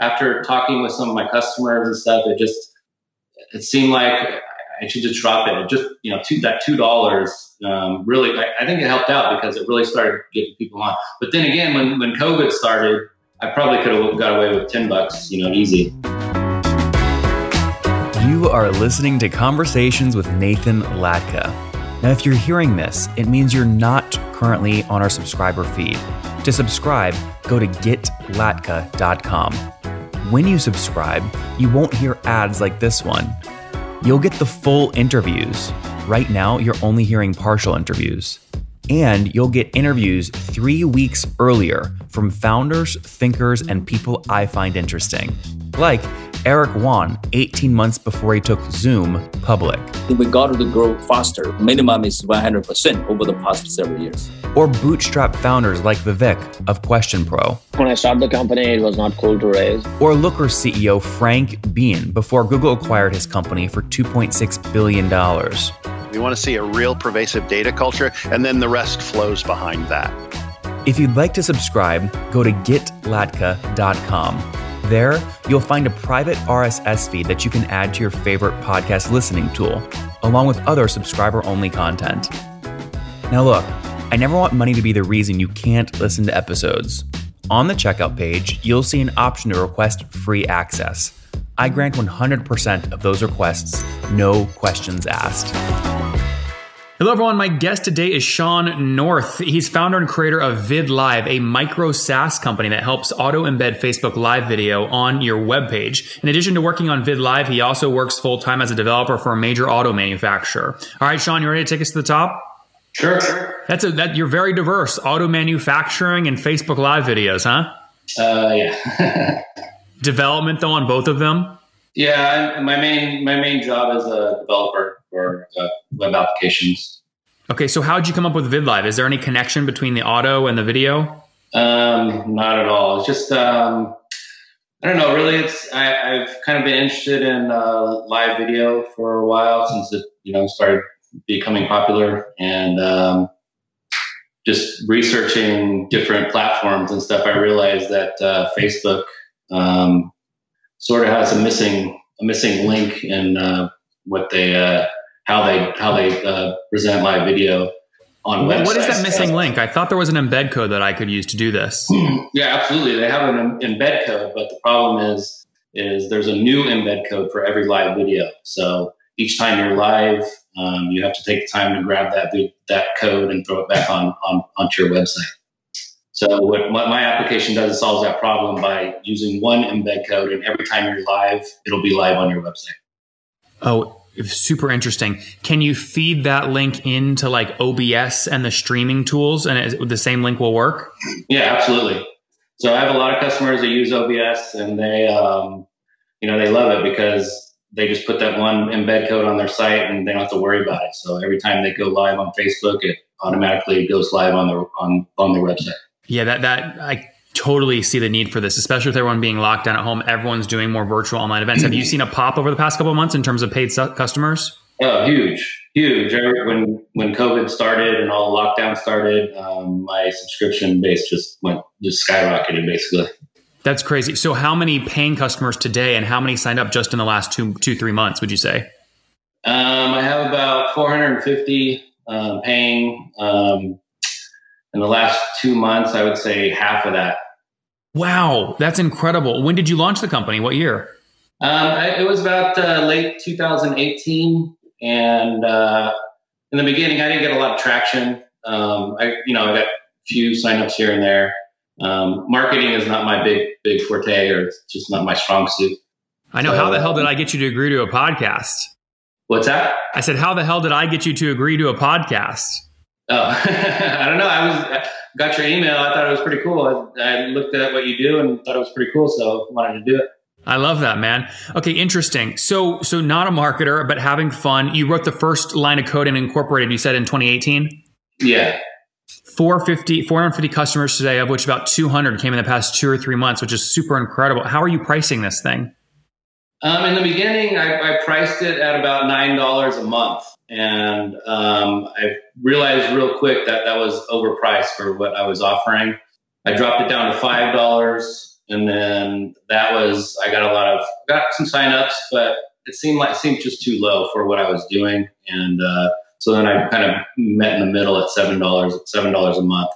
after talking with some of my customers and stuff, it just it seemed like I should just drop it. it just you know, two, that two dollars um, really, I, I, think it helped out because it really started getting people on. But then again, when when COVID started, I probably could have got away with ten bucks, you know, easy. You are listening to Conversations with Nathan Latka. Now, if you're hearing this, it means you're not currently on our subscriber feed. To subscribe, go to getlatka.com. When you subscribe, you won't hear ads like this one. You'll get the full interviews. Right now, you're only hearing partial interviews. And you'll get interviews three weeks earlier from founders, thinkers, and people I find interesting. Like Eric Yuan 18 months before he took Zoom public. We got to grow faster. Minimum is 100% over the past several years. Or bootstrap founders like Vivek of QuestionPro. When I started the company, it was not cool to raise. Or Looker CEO Frank Bien before Google acquired his company for $2.6 billion. We want to see a real pervasive data culture, and then the rest flows behind that. If you'd like to subscribe, go to getlatka.com. There, you'll find a private RSS feed that you can add to your favorite podcast listening tool, along with other subscriber only content. Now, look, I never want money to be the reason you can't listen to episodes. On the checkout page, you'll see an option to request free access. I grant 100% of those requests, no questions asked. Hello, everyone. My guest today is Sean North. He's founder and creator of VidLive, a micro SaaS company that helps auto embed Facebook Live video on your webpage. In addition to working on VidLive, he also works full time as a developer for a major auto manufacturer. All right, Sean, you ready to take us to the top? Sure. That's a, that you're very diverse. Auto manufacturing and Facebook Live videos, huh? Uh, yeah. Development though on both of them. Yeah, I, my main my main job is a developer for uh, web applications. Okay, so how did you come up with VidLive? Is there any connection between the auto and the video? Um, not at all. It's just um, I don't know. Really, it's I, have kind of been interested in uh, live video for a while since it you know started becoming popular, and um, just researching different platforms and stuff. I realized that uh, Facebook um, sort of has a missing a missing link in uh, what they uh, how they how they uh, present my video on websites. What is that missing link? I thought there was an embed code that I could use to do this. yeah, absolutely. They have an embed code, but the problem is is there's a new embed code for every live video. So each time you're live, um, you have to take the time to grab that that code and throw it back on, on onto your website. So what, what my application does is solves that problem by using one embed code, and every time you're live, it'll be live on your website. Oh, super interesting. Can you feed that link into like OBS and the streaming tools, and it, the same link will work? Yeah, absolutely. So I have a lot of customers that use OBS, and they, um, you know, they love it because they just put that one embed code on their site, and they don't have to worry about it. So every time they go live on Facebook, it automatically goes live on their on on their website. Yeah, that that I totally see the need for this, especially with everyone being locked down at home. Everyone's doing more virtual online events. Have you seen a pop over the past couple of months in terms of paid su- customers? Oh, huge, huge. When when COVID started and all lockdown started, um, my subscription base just went just skyrocketed, basically. That's crazy. So, how many paying customers today, and how many signed up just in the last two two three months? Would you say? Um, I have about 450 um, paying. Um, in the last two months, I would say half of that Wow, that's incredible. When did you launch the company? What year? Um, it was about uh, late 2018, and uh, in the beginning, I didn't get a lot of traction. Um, I, you know, I got a few signups here and there. Um, marketing is not my big big forte, or it's just not my strong suit. I know. So, how the hell did I get you to agree to a podcast? What's that? I said, how the hell did I get you to agree to a podcast? Oh, I don't know. I was got your email. I thought it was pretty cool. I, I, looked at what you do and thought it was pretty cool, so wanted to do it. I love that, man. Okay, interesting. So, so not a marketer, but having fun. You wrote the first line of code and incorporated. You said in 2018. Yeah. 450, 450 customers today, of which about 200 came in the past two or three months, which is super incredible. How are you pricing this thing? Um, in the beginning, I, I priced it at about nine dollars a month and um, I realized real quick that that was overpriced for what I was offering. I dropped it down to five dollars, and then that was I got a lot of got some signups, but it seemed like it seemed just too low for what I was doing, and uh, so then I kind of met in the middle at seven dollars seven dollars a month.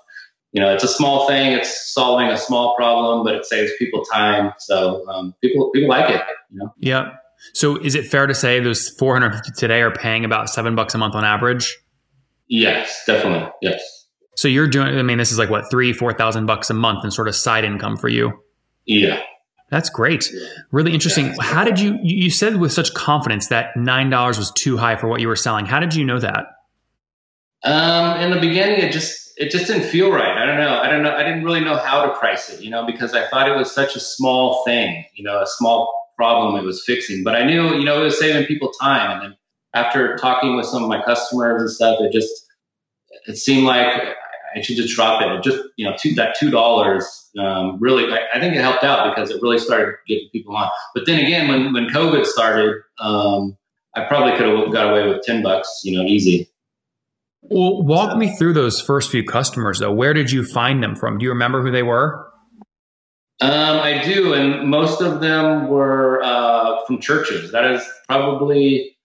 You know, it's a small thing. It's solving a small problem, but it saves people time. So um, people people like it. You know. Yeah. So is it fair to say those 450 today are paying about seven bucks a month on average? Yes, definitely. Yes. So you're doing. I mean, this is like what three, four thousand bucks a month and sort of side income for you. Yeah. That's great. Really interesting. How did you? You said with such confidence that nine dollars was too high for what you were selling. How did you know that? Um, in the beginning, it just it just didn't feel right. I don't know. I don't know. I didn't really know how to price it. You know, because I thought it was such a small thing. You know, a small problem it was fixing. But I knew, you know, it was saving people time. And after talking with some of my customers and stuff, it just it seemed like I should just drop it. it just you know, two, that two dollars um, really, I, I, think it helped out because it really started getting people on. But then again, when when COVID started, um, I probably could have got away with ten bucks, you know, easy. Well, walk so. me through those first few customers though. Where did you find them from? Do you remember who they were? Um, I do, and most of them were uh, from churches. That is probably,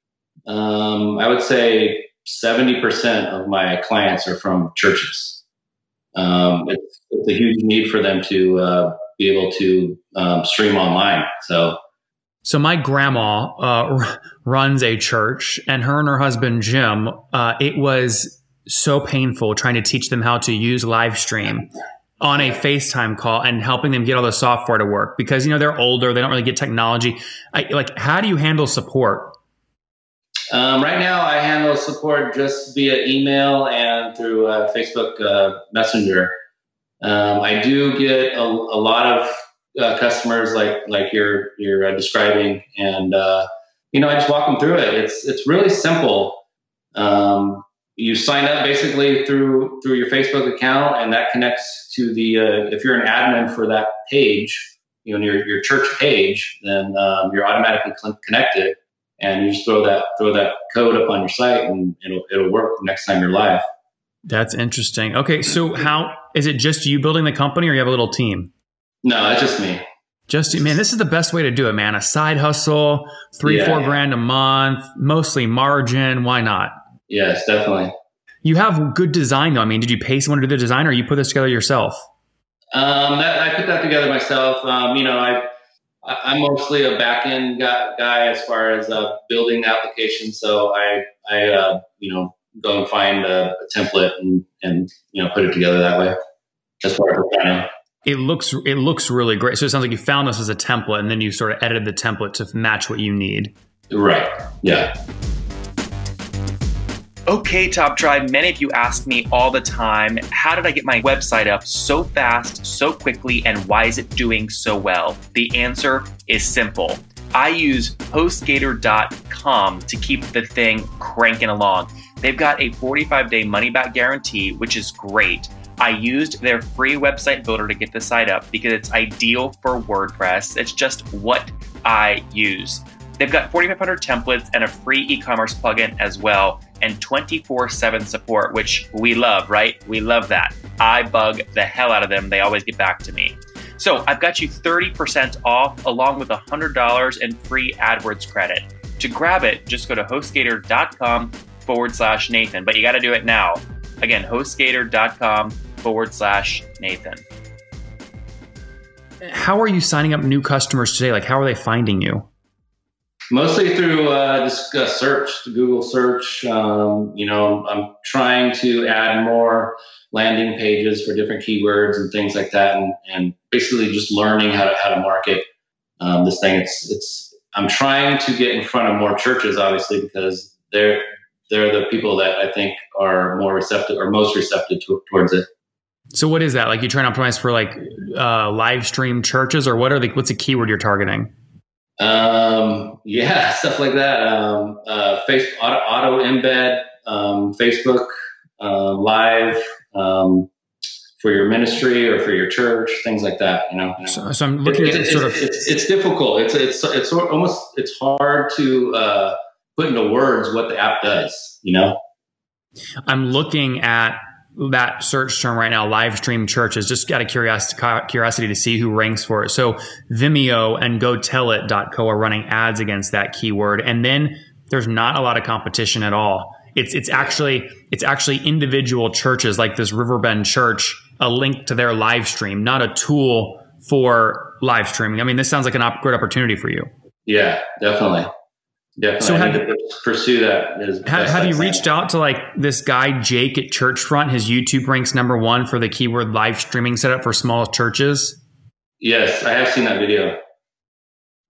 um, I would say, seventy percent of my clients are from churches um, it's, it's, a huge need for them to uh, be able to um, stream online. So, so my grandma uh, runs a church, and her and her husband Jim. Uh, it was so painful trying to teach them how to use live stream on a FaceTime call and helping them get all the software to work because you know they're older, they don't really get technology. I, like, how do you handle support? Um, right now, I handle support just via email and through uh, Facebook uh, Messenger. Um, I do get a, a lot of uh, customers like like you're you're uh, describing, and uh, you know I just walk them through it. It's it's really simple. Um, you sign up basically through through your Facebook account, and that connects to the uh, if you're an admin for that page, you know your your church page, then um, you're automatically connected and you just throw that throw that code up on your site and it'll it'll work next time you're live. That's interesting. Okay, so how is it just you building the company or you have a little team? No, it's just me. Just man, this is the best way to do it, man. A side hustle, three, yeah. four grand a month, mostly margin. Why not? Yes, definitely. You have good design though. I mean, did you pay someone to do the design or you put this together yourself? Um, that, I put that together myself. Um, you know, I I'm mostly a back end guy as far as uh, building applications. So I, I, uh, you know, go and find a, a, template and, and, you know, put it together that way. As far as planning. It looks, it looks really great. So it sounds like you found this as a template and then you sort of edited the template to match what you need. Right. Yeah. Okay, Top Tribe, many of you ask me all the time how did I get my website up so fast, so quickly, and why is it doing so well? The answer is simple. I use HostGator.com to keep the thing cranking along. They've got a 45 day money back guarantee, which is great. I used their free website builder to get the site up because it's ideal for WordPress. It's just what I use. They've got 4,500 templates and a free e commerce plugin as well, and 24 7 support, which we love, right? We love that. I bug the hell out of them. They always get back to me. So I've got you 30% off along with $100 in free AdWords credit. To grab it, just go to hostgator.com forward slash Nathan, but you got to do it now. Again, hostgator.com forward slash Nathan. How are you signing up new customers today? Like, how are they finding you? Mostly through uh, just uh, search, Google search. Um, you know, I'm trying to add more landing pages for different keywords and things like that, and, and basically just learning how to how to market um, this thing. It's it's I'm trying to get in front of more churches, obviously, because they're they're the people that I think are more receptive or most receptive to, towards it. So what is that? Like you trying to optimize for like uh, live stream churches, or what are the what's the keyword you're targeting? Um, yeah, stuff like that. Um, uh, face auto, auto embed, um, Facebook uh, live um, for your ministry or for your church, things like that. You know. So, so I'm looking it, at it, sort it's, of. It's, it's, difficult. It's it's it's almost it's hard to uh, put into words what the app does. You know. I'm looking at that search term right now, live stream churches, just out of curiosity, curiosity to see who ranks for it. So Vimeo and GoTellIt.co are running ads against that keyword. And then there's not a lot of competition at all. It's, it's actually, it's actually individual churches like this Riverbend church, a link to their live stream, not a tool for live streaming. I mean, this sounds like an op- great opportunity for you. Yeah, definitely. Definitely. So have you, pursue that. have, have you reached out to like this guy Jake at Churchfront? His YouTube ranks number one for the keyword live streaming setup for small churches. Yes, I have seen that video.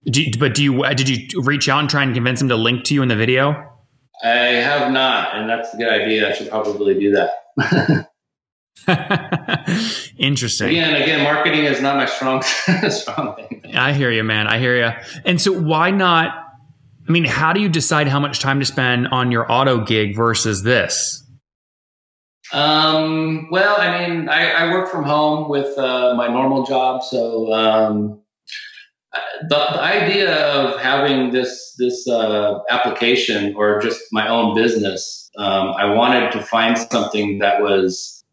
Do you, but do you uh, did you reach out and try and convince him to link to you in the video? I have not, and that's a good idea. I should probably do that. Interesting. Again, again, marketing is not my strong strong thing. I hear you, man. I hear you. And so, why not? I mean, how do you decide how much time to spend on your auto gig versus this? Um, well, I mean, I, I work from home with uh, my normal job, so um, the, the, idea of having this this uh, application or just my own business, um, I wanted to find something that was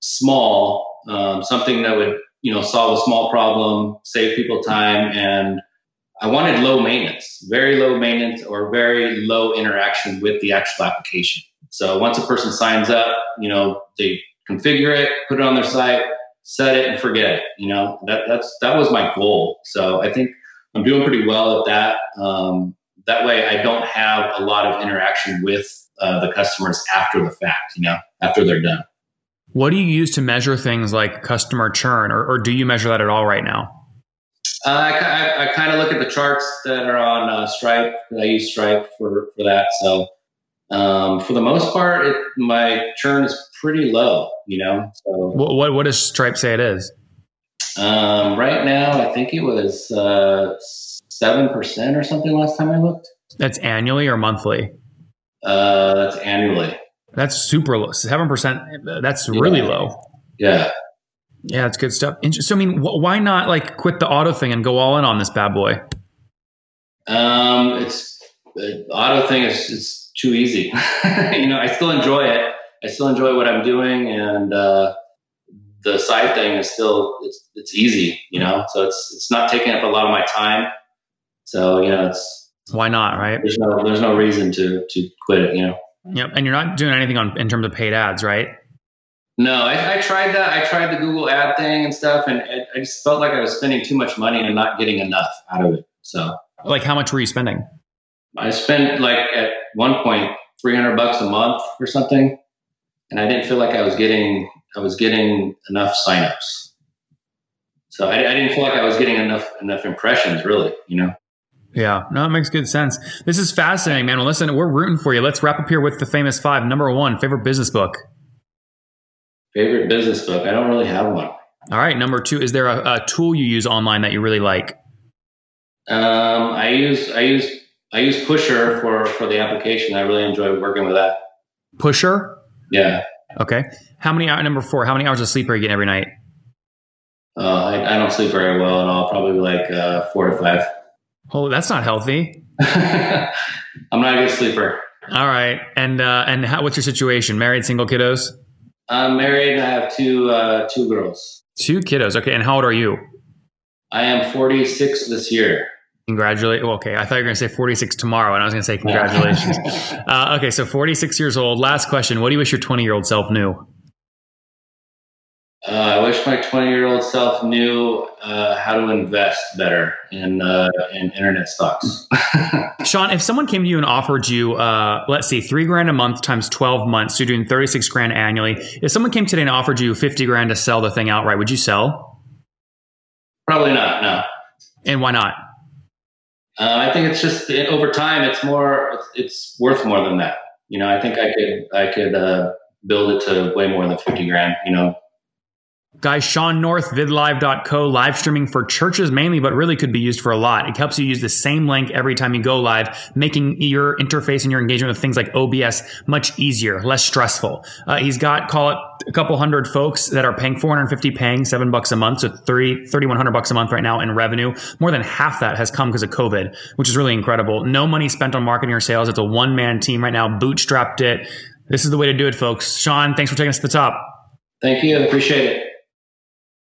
small, um, something that would you know solve a small problem, save people time, and I wanted low maintenance, very low maintenance or very low interaction with the actual application. So once a person signs up, you know, they configure it, put it on their site, set it and forget it. You know, that, that's, that was my goal. So I think I'm doing pretty well at that. Um, that way I don't have a lot of interaction with uh, the customers after the fact, you know, after they're done. What do you use to measure things like customer churn or, or do you measure that at all right now? Uh, I, I, I kind of look at the charts that are on uh, Stripe. I use Stripe for, for that. So um, for the most part, it, my churn is pretty low. You know. So what, what, what does Stripe say it is? Um, right now, I think it was uh, seven uh, percent or something last time I looked. That's annually or monthly? Uh, that's annually. That's super low. Seven percent. That's really yeah. low. Yeah. Yeah, it's good stuff. So, I mean, wh- why not like quit the auto thing and go all in on this bad boy? Um, it's the auto thing is, is too easy. you know, I still enjoy it. I still enjoy what I'm doing, and uh, the side thing is still it's it's easy. You know, so it's it's not taking up a lot of my time. So you know, it's why not, right? There's no there's no reason to to quit it. You know. Yep, and you're not doing anything on in terms of paid ads, right? No, I, I, tried that. I tried the Google ad thing and stuff, and it, I just felt like I was spending too much money and not getting enough out of it. So, like, how much were you spending? I spent like at one point three hundred bucks a month or something, and I didn't feel like I was getting I was getting enough signups. So I, I didn't feel like I was getting enough enough impressions, really. You know. Yeah, no, it makes good sense. This is fascinating, man. Well, listen, we're rooting for you. Let's wrap up here with the famous five. Number one, favorite business book. Favorite business book? I don't really have one. All right. Number two, is there a, a tool you use online that you really like? Um, I use I use I use Pusher for for the application. I really enjoy working with that. Pusher. Yeah. Okay. How many hours? Number four. How many hours of sleep are you getting every night? Uh, I, I, don't sleep very well at all. Probably like uh, four to five. Oh, that's not healthy. I'm not a good sleeper. All right. And uh, and how, what's your situation? Married, single, kiddos? I'm married. I have two uh, two girls. Two kiddos. Okay. And how old are you? I am 46 this year. Congratulate. Well, okay, I thought you were going to say 46 tomorrow, and I was going to say congratulations. uh, okay, so 46 years old. Last question: What do you wish your 20 year old self knew? Uh, I wish my 20 year old self knew uh, how to invest better in uh, in internet stocks. Sean, if someone came to you and offered you, uh, let's see, three grand a month times 12 months, so you're doing 36 grand annually. If someone came today and offered you 50 grand to sell the thing outright, would you sell? Probably not. No. And why not? Uh, I think it's just over time, it's more, it's, it's, worth more than that. You know, I think I could, I could uh, build it to way more than 50 grand. You know, Guys, Sean North, vidlive.co, live streaming for churches mainly, but really could be used for a lot. It helps you use the same link every time you go live, making your interface and your engagement with things like OBS much easier, less stressful. Uh, he's got, call it a couple hundred folks that are paying 450 paying seven bucks a month. So 30, 3100 bucks a month right now in revenue. More than half that has come because of COVID, which is really incredible. No money spent on marketing or sales. It's a one man team right now, bootstrapped it. This is the way to do it, folks. Sean, thanks for taking us to the top. Thank you. Appreciate it.